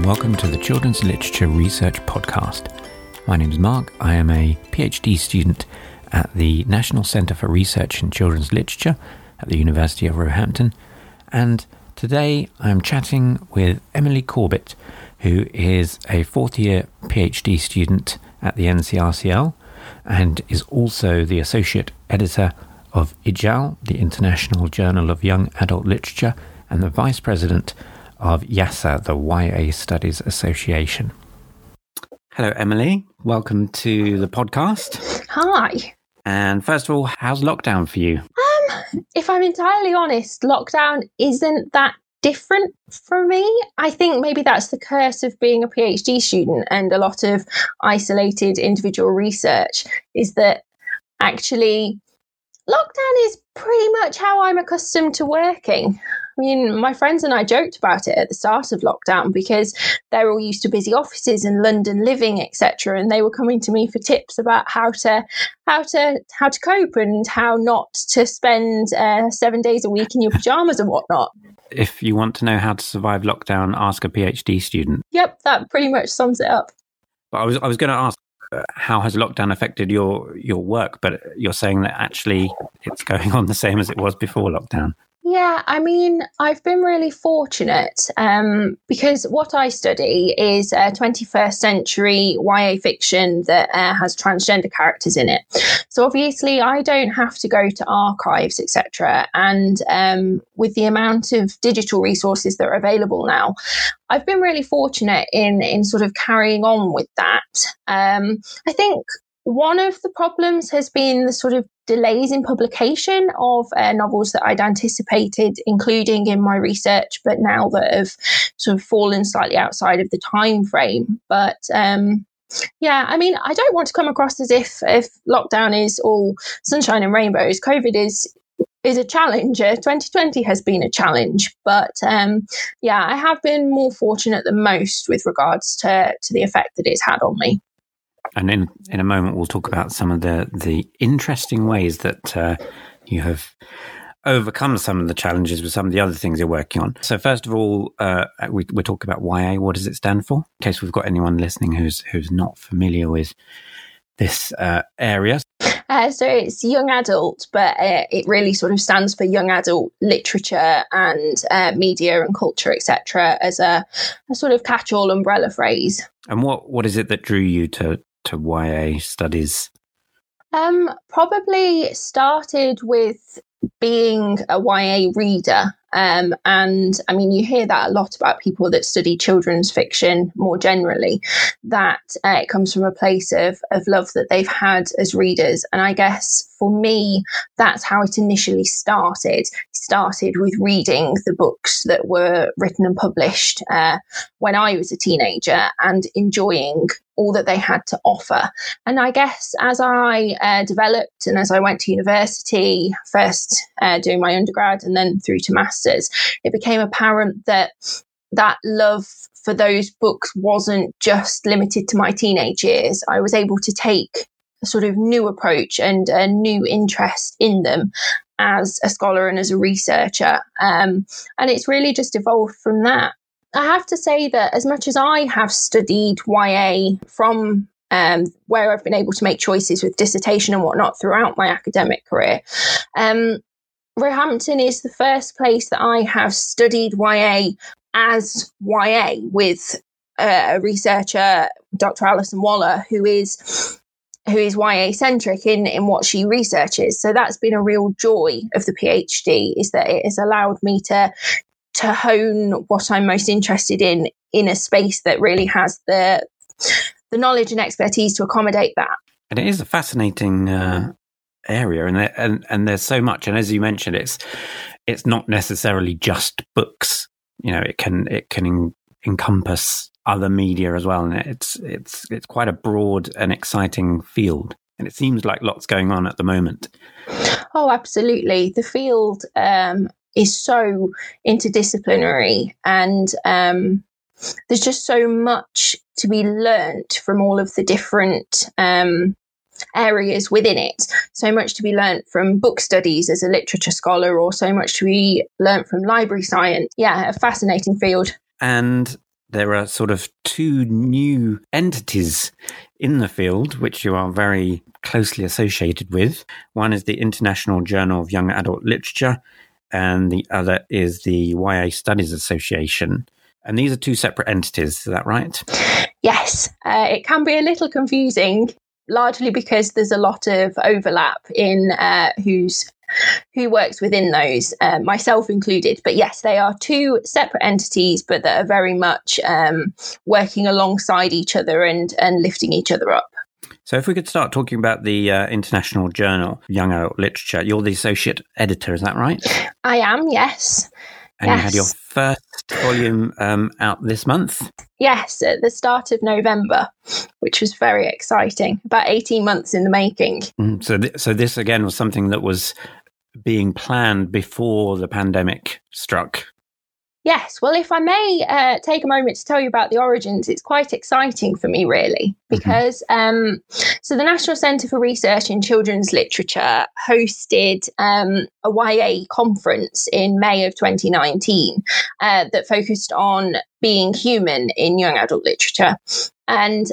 and welcome to the Children's Literature Research Podcast. My name is Mark. I am a PhD student at the National Centre for Research in Children's Literature at the University of Roehampton, and today I'm chatting with Emily Corbett, who is a fourth year PhD student at the NCRCL and is also the associate editor of IJYAL, the International Journal of Young Adult Literature, and the vice president of YASA, the YA Studies Association. Hello, Emily. Welcome to the podcast. Hi. And first of all, how's lockdown for you? Um, if I'm entirely honest, lockdown isn't that different for me. I think maybe that's the curse of being a PhD student and a lot of isolated individual research is that actually lockdown is pretty much how I'm accustomed to working. I mean, my friends and I joked about it at the start of lockdown because they're all used to busy offices and London living, etc. And they were coming to me for tips about how to how to how to cope and how not to spend uh, seven days a week in your pajamas and whatnot. If you want to know how to survive lockdown, ask a PhD student. Yep, that pretty much sums it up. But I was I was going to ask uh, how has lockdown affected your your work? But you're saying that actually it's going on the same as it was before lockdown. Yeah, I mean, I've been really fortunate um, because what I study is a 21st century YA fiction that uh, has transgender characters in it. So obviously, I don't have to go to archives, etc. And um, with the amount of digital resources that are available now, I've been really fortunate in in sort of carrying on with that. Um, I think one of the problems has been the sort of delays in publication of uh, novels that I'd anticipated, including in my research, but now that have sort of fallen slightly outside of the time frame. But um, yeah, I mean, I don't want to come across as if if lockdown is all sunshine and rainbows. COVID is is a challenge. 2020 has been a challenge, but um, yeah, I have been more fortunate than most with regards to to the effect that it's had on me and in in a moment we'll talk about some of the the interesting ways that uh, you have overcome some of the challenges with some of the other things you're working on. So first of all, uh, we we talk about YA. What does it stand for? In case we've got anyone listening who's who's not familiar with this uh, area. Uh, so it's young adult, but uh, it really sort of stands for young adult literature and uh, media and culture, etc., as a, a, sort of catch-all umbrella phrase. And what what is it that drew you to to YA studies? Um, probably started with being a YA reader. Um, and I mean, you hear that a lot about people that study children's fiction more generally, that uh, it comes from a place of, of love that they've had as readers. And I guess for me, that's how it initially started. It started with reading the books that were written and published uh, when I was a teenager and enjoying all that they had to offer. And I guess as I uh, developed and as I went to university, first uh, doing my undergrad and then through to masters, it became apparent that that love for those books wasn't just limited to my teenage years. I was able to take a sort of new approach and a new interest in them as a scholar and as a researcher. Um, and it's really just evolved from that. I have to say that as much as I have studied YA from um, where I've been able to make choices with dissertation and whatnot throughout my academic career, um, Roehampton is the first place that I have studied YA as YA with uh, a researcher, Dr. Alison Waller, who is who is YA centric in, in what she researches. So that's been a real joy of the PhD is that it has allowed me to to hone what I'm most interested in in a space that really has the the knowledge and expertise to accommodate that. And it is a fascinating uh, area, and there, and and there's so much. And as you mentioned, it's it's not necessarily just books. You know, it can it can en- encompass other media as well. And it's it's it's quite a broad and exciting field. And it seems like lots going on at the moment. Oh, absolutely. The field um, is so interdisciplinary and um, there's just so much to be learnt from all of the different um, areas within it. So much to be learnt from book studies as a literature scholar, or so much to be learnt from library science. Yeah, a fascinating field. And there are sort of two new entities in the field, which you are very closely associated with. One is the International Journal of Young Adult Literature, and the other is the YA Studies Association. And these are two separate entities, is that right? Yes, uh, it can be a little confusing, largely because there's a lot of overlap in uh, who's who works within those, uh, myself included. But yes, they are two separate entities, but that are very much um, working alongside each other and and lifting each other up. So, if we could start talking about the uh, International Journal Young Adult Literature, you're the associate editor, is that right? I am, yes. And yes. you had your first volume um, out this month? Yes, at the start of November, which was very exciting. About 18 months in the making. Mm, so, th- so this again was something that was being planned before the pandemic struck. Yes, well, if I may uh, take a moment to tell you about the origins, it's quite exciting for me, really, mm-hmm. because mm-hmm. um, so the National Centre for Research in Children's Literature hosted um, a YA conference in May of 2019 uh, that focused on being human in young adult literature. And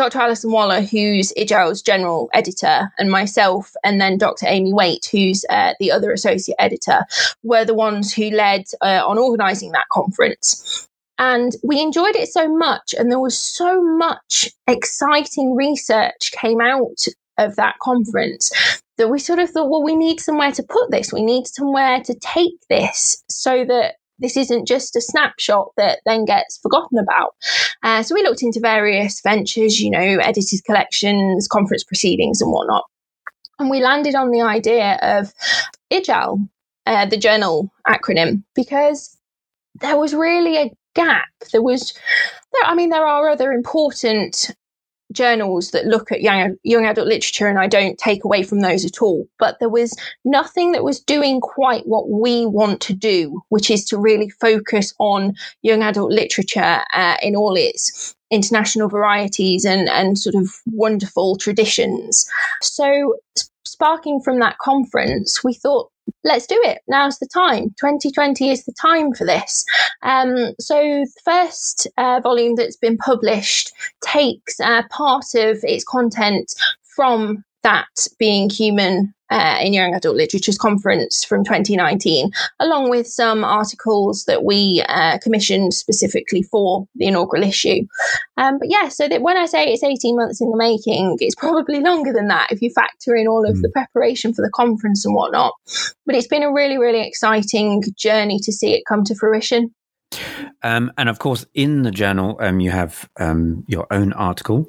Dr. Alison Waller, who's IJYAL's general editor, and myself, and then Dr. Amy Waite, who's uh, the other associate editor, were the ones who led uh, on organising that conference. And we enjoyed it so much, and there was so much exciting research came out of that conference that we sort of thought, well, we need somewhere to put this. We need somewhere to take this so that this isn't just a snapshot that then gets forgotten about. Uh, so we looked into various ventures, you know, edited collections, conference proceedings, and whatnot. And we landed on the idea of IJYAL, uh, the journal acronym, because there was really a gap. There was, there, I mean, there are other important journals that look at young young adult literature and I don't take away from those at all. But there was nothing that was doing quite what we want to do which is to really focus on young adult literature uh, in all its international varieties and and sort of wonderful traditions. So sparking from that conference we thought let's do it. Now's the time. 2020 is the time for this. Um, so, the first uh, volume that's been published takes uh, part of its content from that being human uh, in Young Adult Literature's conference from 2019, along with some articles that we uh, commissioned specifically for the inaugural issue. Um, but yeah, so that when I say it's 18 months in the making, it's probably longer than that if you factor in all of mm. the preparation for the conference and whatnot. But it's been a really, really exciting journey to see it come to fruition. Um, and of course, in the journal, um, you have um, your own article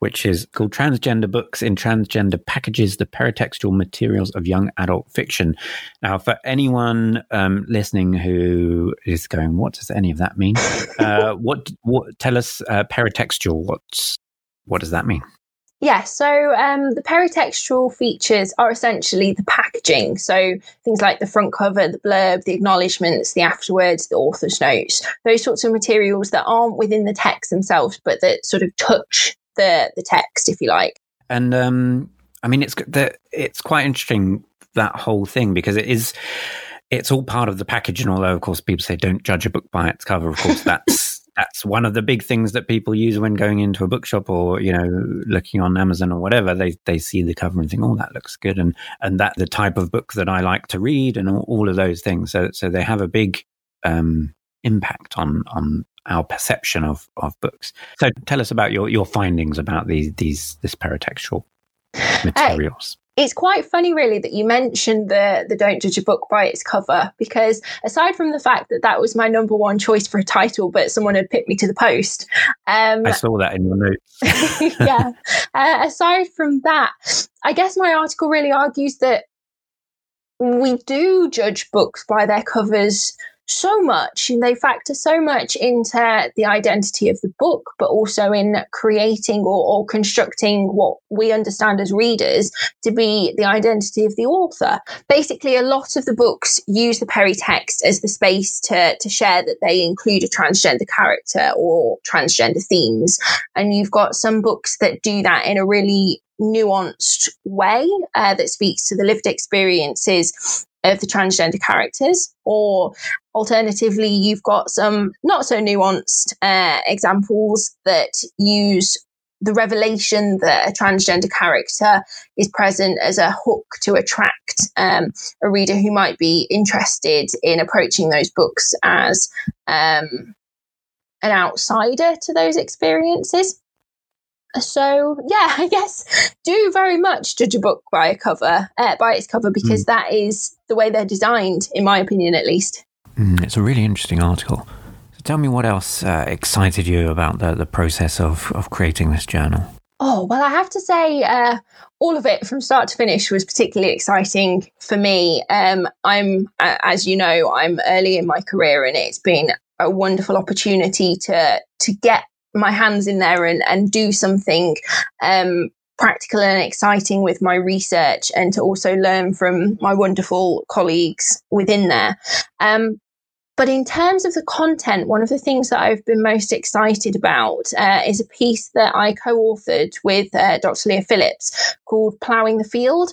which is called Transgender Books in Transgender Packages The Paratextual Materials of Young Adult Fiction. Now, for anyone um, listening who is going, what does any of that mean? Uh, what, what, tell us, uh, paratextual, what's, what does that mean? Yeah, so um, the paratextual features are essentially the packaging. So things like the front cover, the blurb, the acknowledgements, the afterwards, the author's notes, those sorts of materials that aren't within the text themselves, but that sort of touch the the text, if you like. And um, I mean, it's the, it's quite interesting that whole thing because it is it's all part of the package. And although, of course, people say don't judge a book by its cover, of course, that's that's one of the big things that people use when going into a bookshop or you know looking on Amazon or whatever. They they see the cover and think, oh, that looks good, and and that the type of book that I like to read, and all, all of those things. So so they have a big um, impact on on our perception of, of books. So tell us about your, your findings about these, these this paratextual materials. Uh, it's quite funny, really, that you mentioned the the don't judge a book by its cover, because aside from the fact that that was my number one choice for a title, but someone had picked me to the post. Um, I saw that in your notes. yeah. Uh, aside from that, I guess my article really argues that we do judge books by their covers so much and they factor so much into the identity of the book, but also in creating or, or, constructing what we understand as readers to be the identity of the author. Basically, a lot of the books use the peritext as the space to, to share that they include a transgender character or transgender themes. And you've got some books that do that in a really nuanced way uh, that speaks to the lived experiences of the transgender characters, or alternatively, you've got some not so nuanced uh, examples that use the revelation that a transgender character is present as a hook to attract um, a reader who might be interested in approaching those books as um, an outsider to those experiences. So yeah, I guess do very much judge a book by a cover, uh, by its cover, because mm. that is the way they're designed, in my opinion, at least. Mm, it's a really interesting article. So tell me what else uh, excited you about the, the process of, of creating this journal. Oh, well, I have to say, uh, all of it from start to finish was particularly exciting for me. Um, I'm, as you know, I'm early in my career and it's been a wonderful opportunity to, to get my hands in there and, and do something um, practical and exciting with my research and to also learn from my wonderful colleagues within there. Um, but in terms of the content, one of the things that I've been most excited about uh, is a piece that I co authored with uh, Dr. Leah Phillips called Ploughing the Field.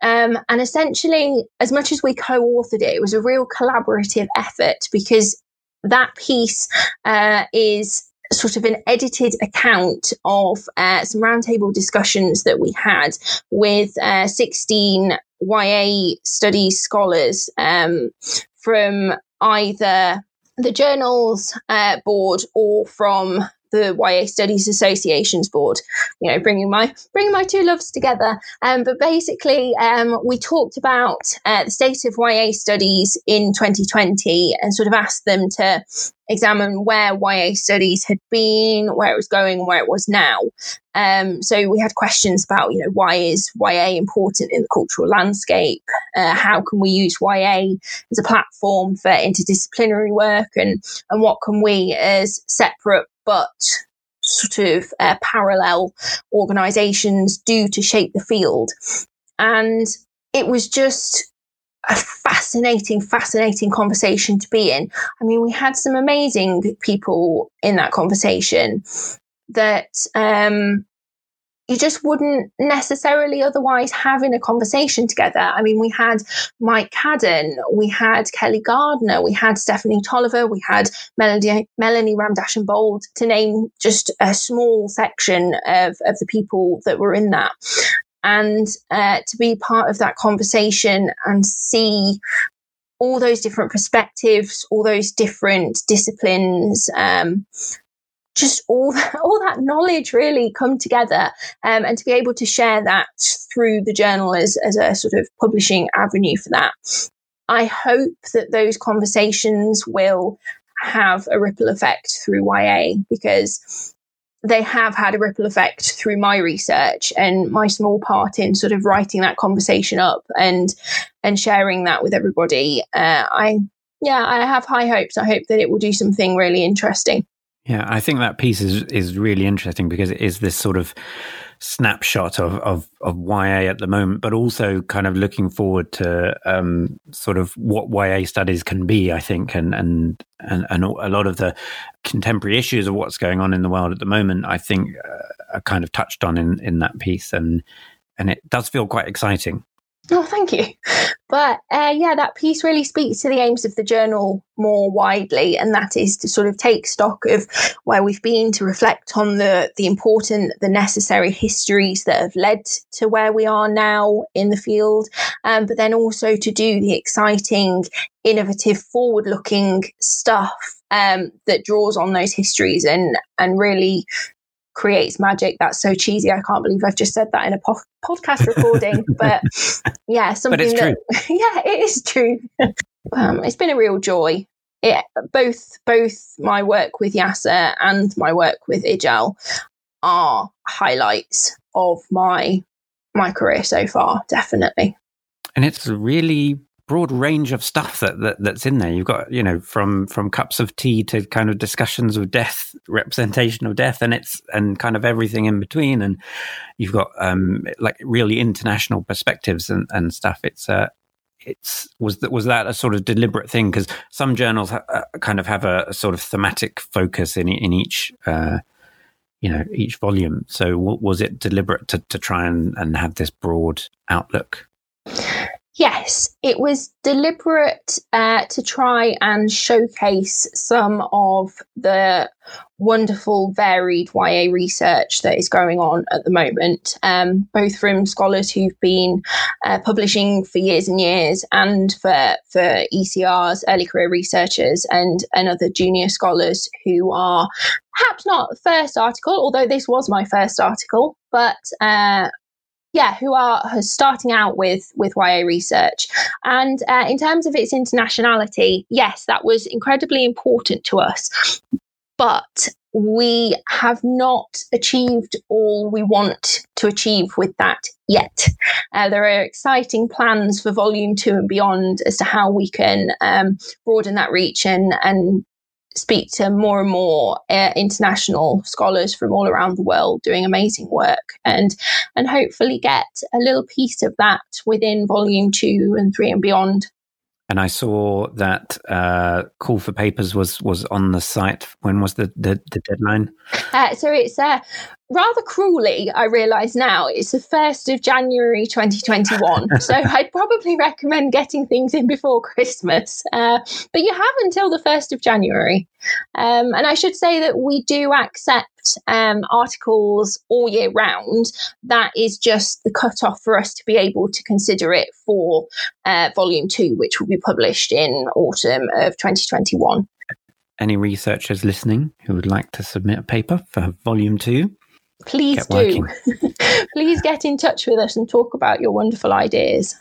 Um, and essentially, as much as we co authored it, it was a real collaborative effort because that piece uh, is sort of an edited account of uh, some roundtable discussions that we had with uh, 16 YA studies scholars um, from either the journals uh, board or from the YA Studies Associations Board. You know, bringing my bringing my two loves together. Um, but basically, um, we talked about uh, the state of YA studies in 2020 and sort of asked them to examine where YA studies had been, where it was going, where it was now. Um, so we had questions about, you know, why is YA important in the cultural landscape? Uh, how can we use YA as a platform for interdisciplinary work, and and what can we as separate but sort of uh, parallel organisations do to shape the field? And it was just a fascinating, fascinating conversation to be in. I mean, we had some amazing people in that conversation that um, you just wouldn't necessarily otherwise have in a conversation together. I mean, we had Mike Cadden, we had Kelly Gardner, we had Stephanie Toliver, we had Melanie, Melanie Ramdarshan Bold, to name just a small section of, of the people that were in that and uh, to be part of that conversation and see all those different perspectives, all those different disciplines, um, just all all that knowledge really come together, um, and to be able to share that through the journal as as a sort of publishing avenue for that. I hope that those conversations will have a ripple effect through YA because they have had a ripple effect through my research and my small part in sort of writing that conversation up and and sharing that with everybody. Uh, I yeah, I have high hopes. I hope that it will do something really interesting. Yeah, I think that piece is is really interesting because it is this sort of snapshot of, of, of YA at the moment, but also kind of looking forward to um, sort of what YA studies can be, I think, and, and, and, and a lot of the contemporary issues of what's going on in the world at the moment, I think uh, are kind of touched on in, in that piece. And, and it does feel quite exciting. Oh, thank you. But uh, yeah, that piece really speaks to the aims of the journal more widely, and that is to sort of take stock of where we've been, to reflect on the the important, the necessary histories that have led to where we are now in the field, um, but then also to do the exciting, innovative, forward-looking stuff um, that draws on those histories and and really creates magic. That's so cheesy. I can't believe I've just said that in a po- podcast recording. but yeah, something that, yeah, it is true. um, it's been a real joy. It, both both my work with YASA and my work with IJYAL are highlights of my my career so far, definitely. And it's really broad range of stuff that, that that's in there. You've got you know from from cups of tea to kind of discussions of death, representation of death, and it's and kind of everything in between. And you've got um like really international perspectives and and stuff. It's uh it's was that was that a sort of deliberate thing because some journals ha- uh, kind of have a, a, sort of thematic focus in in each uh, you know each volume so was it deliberate to, to try and, and have this broad outlook Yes, it was deliberate uh, to try and showcase some of the wonderful, varied YA research that is going on at the moment, um, both from scholars who've been uh, publishing for years and years, and for for ECRs, early career researchers, and and other junior scholars who are perhaps not first article, although this was my first article, but uh, yeah, who are starting out with with YA research. And uh, in terms of its internationality, yes, that was incredibly important to us. But we have not achieved all we want to achieve with that yet. Uh, there are exciting plans for volume two and beyond as to how we can um, broaden that reach and, and speak to more and more uh, international scholars from all around the world doing amazing work and and hopefully get a little piece of that within volume 2 and 3 and beyond and I saw that uh, call for papers was was on the site. When was the the, the deadline? Uh, so it's uh, rather cruelly, I realise now, it's the 1st of January 2021. so I'd probably recommend getting things in before Christmas. Uh, but you have until the 1st of January. Um, and I should say that we do accept um, articles all year round. That is just the cutoff for us to be able to consider it for uh, volume two, which will be published in autumn of 2021 any researchers listening who would like to submit a paper for volume two, Please do. Please get in touch with us and talk about your wonderful ideas.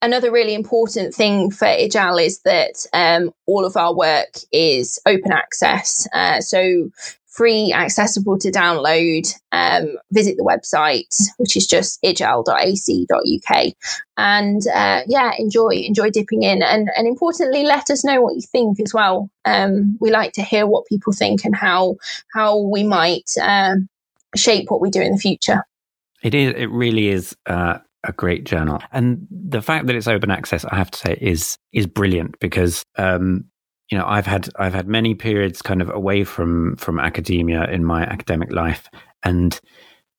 Another really important thing for IJYAL is that um, all of our work is open access. Uh, so free, accessible to download. Um, visit the website, which is just ijal.ac.uk, and uh, yeah, enjoy enjoy dipping in, and and importantly, let us know what you think as well. Um, we like to hear what people think and how how we might um, shape what we do in the future. It is. It really is uh, a great journal, and the fact that it's open access, I have to say, is is brilliant because um, you know I've had I've had many periods kind of away from from academia in my academic life, and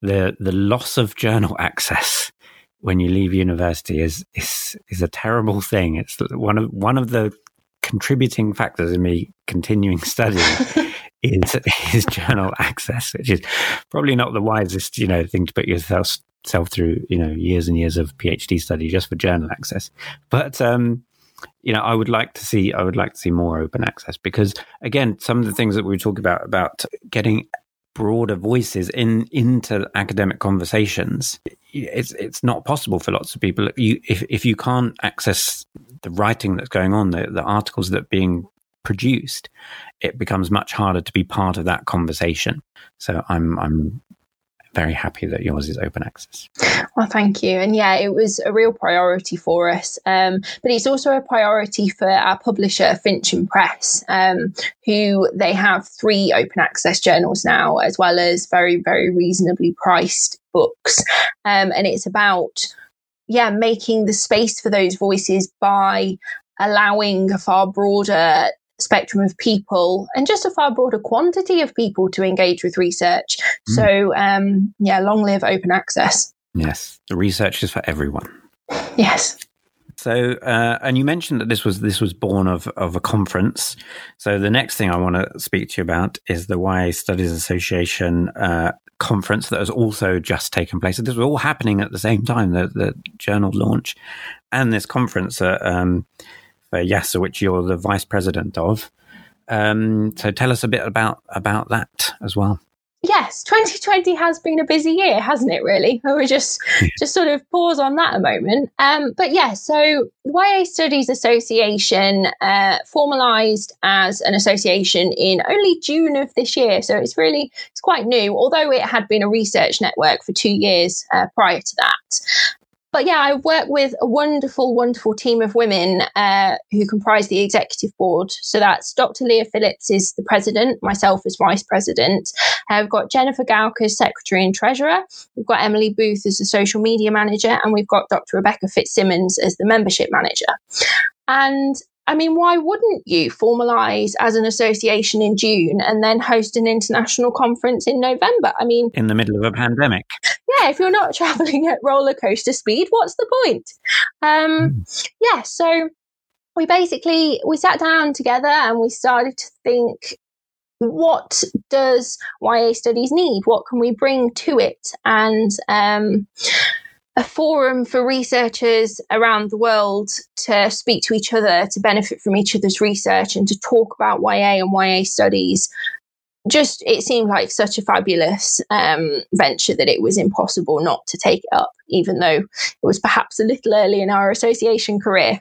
the the loss of journal access when you leave university is is is a terrible thing. It's one of one of the contributing factors in me continuing studying is is journal access, which is probably not the wisest, you know, thing to put yourself self through, you know, years and years of PhD study just for journal access. But um, you know, I would like to see I would like to see more open access because again, some of the things that we talk about about getting broader voices in into academic conversations it's it's not possible for lots of people you if if you can't access the writing that's going on the, the articles that are being produced, it becomes much harder to be part of that conversation. So I'm I'm very happy that yours is open access. Well, thank you. And yeah, it was a real priority for us. Um, but it's also a priority for our publisher, Fincham Press, um, who they have three open access journals now, as well as very, very reasonably priced books. Um, and it's about, yeah, making the space for those voices by allowing a far broader spectrum of people and just a far broader quantity of people to engage with research. Mm. So, um, yeah, long live open access. Yes, the research is for everyone. Yes. So, uh, and you mentioned that this was this was born of of a conference. So, the next thing I want to speak to you about is the YA Studies Association uh, conference that has also just taken place. So, this was all happening at the same time the the journal launch and this conference. Uh, um, for YASA, which you're the vice president of. Um, so tell us a bit about about that as well. Yes, 2020 has been a busy year, hasn't it? Really, we just just sort of pause on that a moment. Um, but yeah, so the YA Studies Association uh, formalised as an association in only June of this year, so it's really it's quite new. Although it had been a research network for two years uh, prior to that, but yeah, I work with a wonderful, wonderful team of women uh, who comprise the executive board. So that's Dr. Leah Phillips is the president, myself as vice president. Uh, we've got Jennifer Gauck as secretary and treasurer. We've got Emily Booth as the social media manager, and we've got Dr. Rebecca Fitzsimmons as the membership manager. And I mean, why wouldn't you formalise as an association in June and then host an international conference in November? I mean, in the middle of a pandemic. Yeah, if you're not travelling at roller coaster speed, what's the point? Um, mm. Yeah, so we basically we sat down together and we started to think what does YA studies need? What can we bring to it? And um, a forum for researchers around the world to speak to each other, to benefit from each other's research, and to talk about YA and YA studies. Just it seemed like such a fabulous um, venture that it was impossible not to take it up, even though it was perhaps a little early in our association career.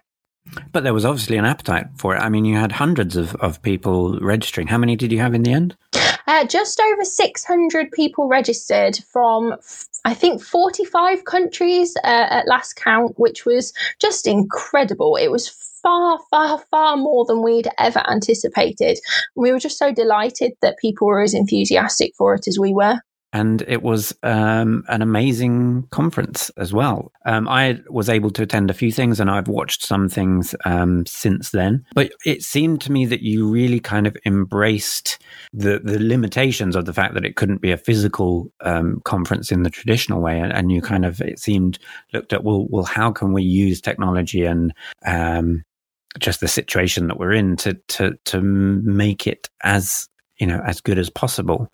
But there was obviously an appetite for it. I mean, you had hundreds of, of people registering. How many did you have in the end? Uh, just over 600 people registered from, I think, 45 countries uh, at last count, which was just incredible. It was far, far, far more than we'd ever anticipated. We were just so delighted that people were as enthusiastic for it as we were and it was um, an amazing conference as well. Um, I was able to attend a few things, and I've watched some things um, since then. But it seemed to me that you really kind of embraced the the limitations of the fact that it couldn't be a physical um, conference in the traditional way, and, and, you kind of it seemed looked at well, well, how can we use technology and um, just the situation that we're in to to to make it as you know as good as possible.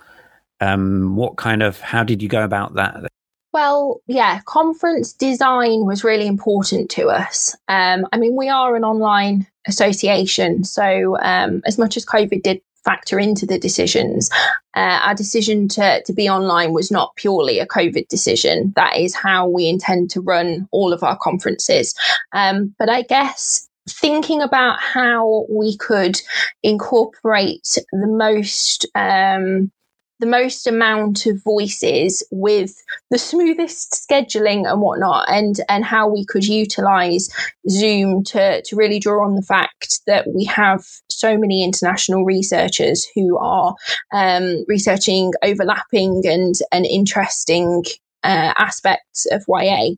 Um, what kind of, how did you go about that? Well, yeah, conference design was really important to us. Um, I mean, we are an online association, so um, as much as COVID did factor into the decisions, uh, our decision to, to be online was not purely a COVID decision. That is how we intend to run all of our conferences. Um, but I guess thinking about how we could incorporate the most um, the most amount of voices with the smoothest scheduling and whatnot and and how we could utilize zoom to to really draw on the fact that we have so many international researchers who are um, researching overlapping and and interesting uh, aspects of YA.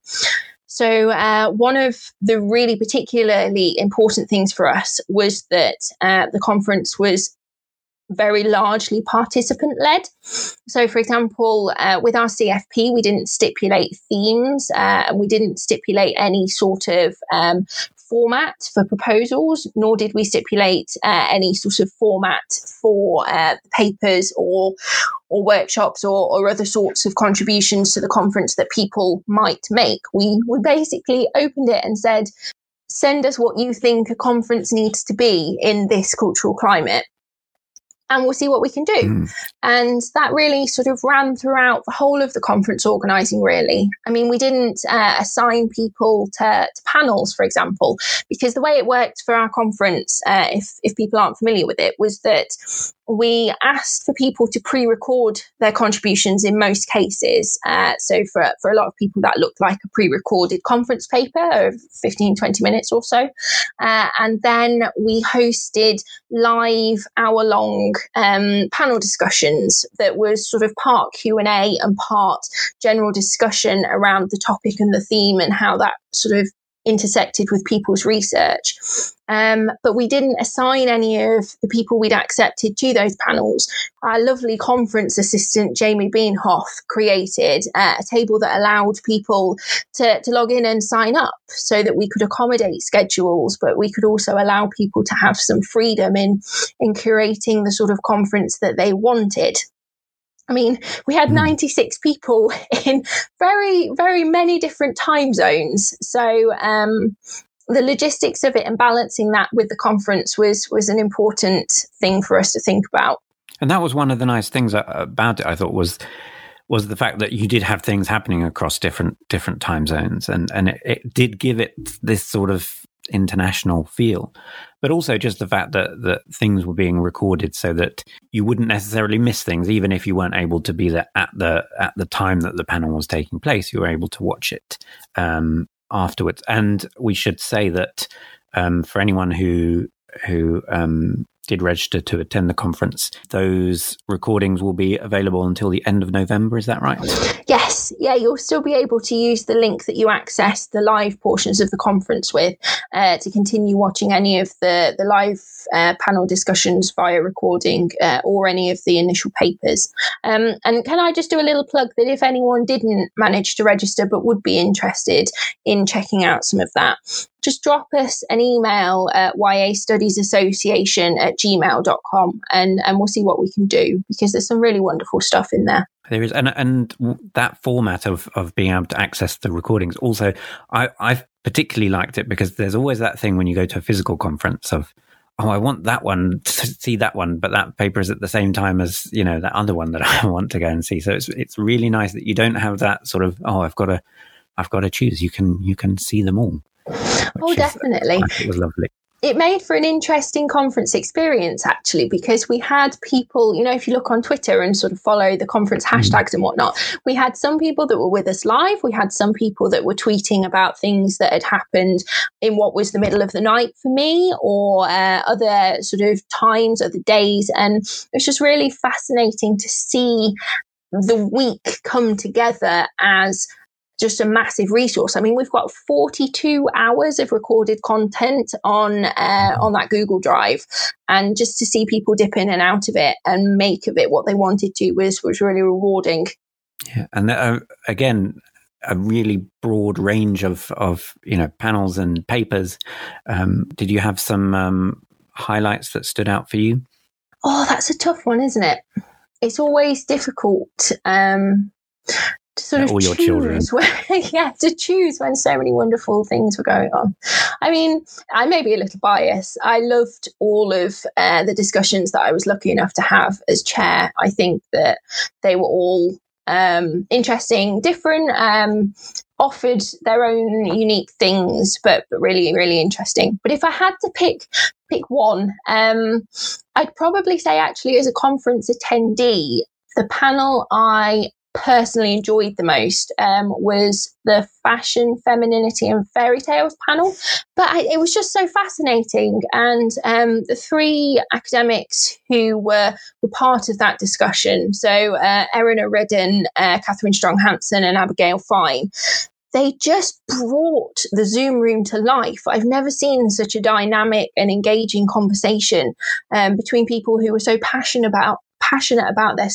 So, uh, one of the really particularly important things for us was that uh, the conference was very largely participant led. So, for example, uh, with our CFP, we didn't stipulate themes uh, and we didn't stipulate any sort of um, format for proposals, nor did we stipulate uh, any sort of format for uh, papers or or workshops or, or other sorts of contributions to the conference that people might make. We we basically opened it and said, send us what you think a conference needs to be in this cultural climate and we'll see what we can do. Mm. And that really sort of ran throughout the whole of the conference organising, really. I mean, we didn't uh, assign people to, to, panels, for example, because the way it worked for our conference, uh, if, if people aren't familiar with it, was that we asked for people to pre-record their contributions in most cases. Uh, so for, for a lot of people, that looked like a pre-recorded conference paper of 15, 20 minutes or so. Uh, and then we hosted live hour-long um, panel discussions that was sort of part Q&A and part general discussion around the topic and the theme and how that sort of intersected with people's research. Um, but we didn't assign any of the people we'd accepted to those panels. Our lovely conference assistant, Jamie Beanhoff, created uh, a table that allowed people to, to log in and sign up so that we could accommodate schedules, but we could also allow people to have some freedom in, in curating the sort of conference that they wanted. I mean, we had hmm. 96 people in very, very many different time zones. So, um, the logistics of it and balancing that with the conference was was an important thing for us to think about. And that was one of the nice things about it. I thought was was the fact that you did have things happening across different different time zones, and and it, it did give it this sort of international feel, but also just the fact that that things were being recorded so that you wouldn't necessarily miss things, even if you weren't able to be there at the at the time that the panel was taking place. You were able to watch it um, afterwards, and we should say that um, for anyone who who um, did register to attend the conference. Those recordings will be available until the end of November. Is that right? Yes, Yeah, you'll still be able to use the link that you access the live portions of the conference with uh, to continue watching any of the, the live uh, panel discussions via recording uh, or any of the initial papers. Um, and can I just do a little plug that if anyone didn't manage to register but would be interested in checking out some of that, just drop us an email at YA Studies Association at gmail.com and, and we'll see what we can do because there's some really wonderful stuff in there. There is, and and that format of of being able to access the recordings. Also, I I've particularly liked it because there's always that thing when you go to a physical conference of oh, I want that one to see that one, but that paper is at the same time as you know that other one that I want to go and see. So it's it's really nice that you don't have that sort of oh, I've got to I've got to choose. You can you can see them all. Oh, definitely. It was lovely it made for an interesting conference experience actually because we had people you know if you look on twitter and sort of follow the conference mm. hashtags and whatnot we had some people that were with us live we had some people that were tweeting about things that had happened in what was the middle of the night for me or uh, other sort of times other days and it's just really fascinating to see the week come together as just a massive resource. I mean, we've got 42 hours of recorded content on uh, on that Google Drive, and just to see people dip in and out of it and make of it what they wanted to was was really rewarding. Yeah, and uh, again, a really broad range of of you know panels and papers. Um, did you have some um, highlights that stood out for you? Oh, that's a tough one, isn't it? It's always difficult. Um, to sort of all your children. When, yeah, to choose when so many wonderful things were going on. I mean, I may be a little biased. I loved all of uh, the discussions that I was lucky enough to have as chair. I think that they were all um, interesting, different, um, offered their own unique things, but, but really, really interesting. But if I had to pick pick one, um, I'd probably say actually as a conference attendee, the panel I personally enjoyed the most um, was the fashion, femininity, and fairy tales panel. But I, it was just so fascinating, and um, the three academics who were were part of that discussion. So uh, Redden, uh, Kathryn Strong Hansen, and Abigail Fine. They just brought the Zoom room to life. I've never seen such a dynamic and engaging conversation um, between people who were so passionate about passionate about their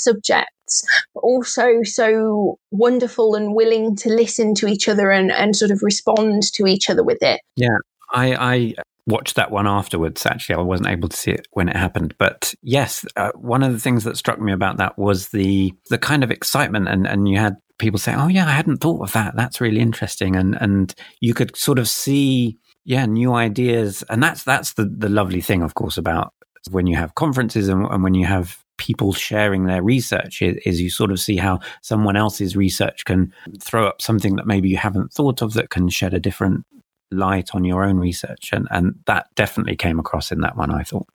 but also so wonderful and willing to listen to each other and, and sort of respond to each other with it. Yeah, I, I watched that one afterwards. Actually, I wasn't able to see it when it happened, but yes, uh, one of the things that struck me about that was the the kind of excitement, and and you had people say, "Oh yeah, I hadn't thought of that. That's really interesting," and and you could sort of see yeah new ideas, and that's that's the the lovely thing, of course, about when you have conferences and, and when you have people sharing their research is, is, you sort of see how someone else's research can throw up something that maybe you haven't thought of that can shed a different light on your own research. And and that definitely came across in that one i thought.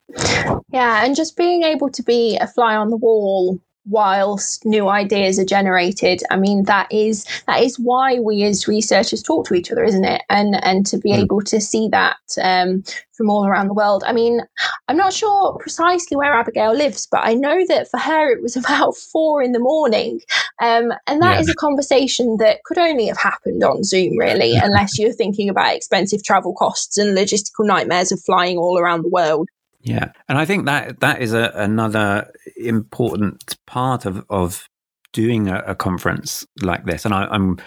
Yeah and just being able to be a fly on the wall whilst new ideas are generated. I mean that is that is why we as researchers talk to each other isn't it? And and to be mm. able to see that um, from all around the world. I mean i'm not sure precisely where abigail lives but i know that for her it was about four in the morning. Um, and that yeah. is a conversation that could only have happened on zoom really unless you're thinking about expensive travel costs and logistical nightmares of flying all around the world yeah, and I think that that is a, another important part of of doing a, a conference like this. And I, I'm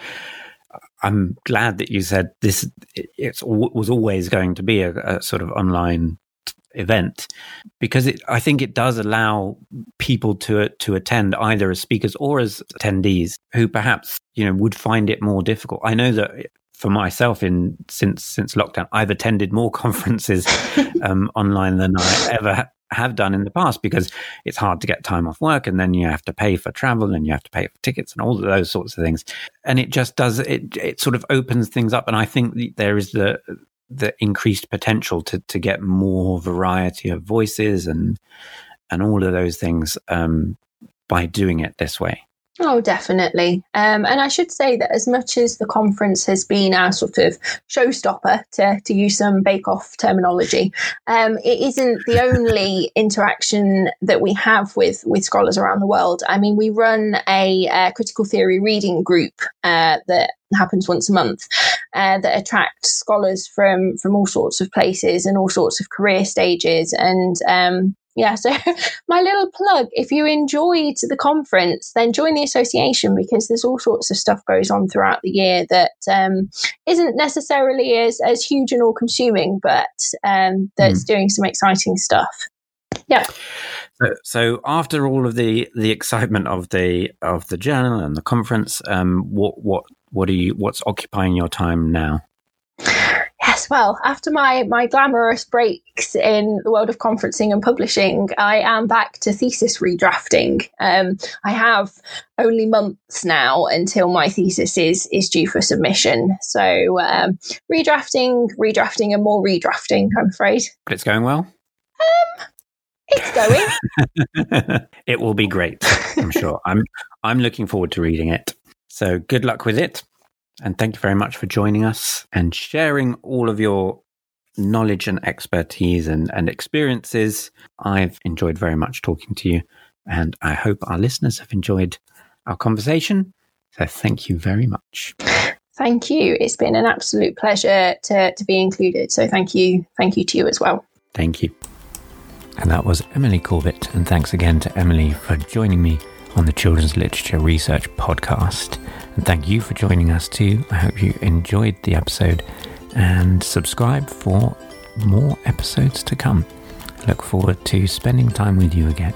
I'm glad that you said this. It was always going to be a, a sort of online event because it, I think it does allow people to to attend either as speakers or as attendees who perhaps you know would find it more difficult. I know that for myself in since since lockdown, I've attended more conferences um, online than I ever have done in the past because it's hard to get time off work and then you have to pay for travel and you have to pay for tickets and all of those sorts of things. And it just does it it sort of opens things up. And i think there is the the increased potential to to get more variety of voices and and all of those things um, by doing it this way Oh, definitely. Um, and I should say that as much as the conference has been our sort of showstopper, to, to use some Bake Off terminology, um, it isn't the only interaction that we have with, with scholars around the world. I mean, we run a, a critical theory reading group uh, that happens once a month uh, that attracts scholars from from all sorts of places and all sorts of career stages and um, yeah, so my little plug if you enjoyed the conference, then join the association because there's all sorts of stuff goes on throughout the year that um, not necessarily as, as huge and all consuming, but um, that's mm. doing some exciting stuff. Yeah. So, so, after all of the the excitement of the of the journal and the conference, um, what what what are you what's occupying your time now? Well, after my my glamorous breaks in the world of conferencing and publishing, I am back to thesis redrafting. Um, I have only months now until my thesis is is due for submission. So um, redrafting, redrafting, and more redrafting. I'm afraid. But it's going well. Um, it's going. it will be great. I'm sure. I'm I'm looking forward to reading it. So good luck with it. And thank you very much for joining us and sharing all of your knowledge and expertise and, and experiences. I've enjoyed very much talking to you, and I hope our listeners have enjoyed our conversation. So thank you very much. Thank you. It's been an absolute pleasure to, to be included. So thank you. Thank you to you as well. Thank you. And that was Emily Corbett. And thanks again to Emily for joining me on the Children's Literature Research Podcast. And thank you for joining us too. I hope you enjoyed the episode and subscribe for more episodes to come. Look forward to spending time with you again.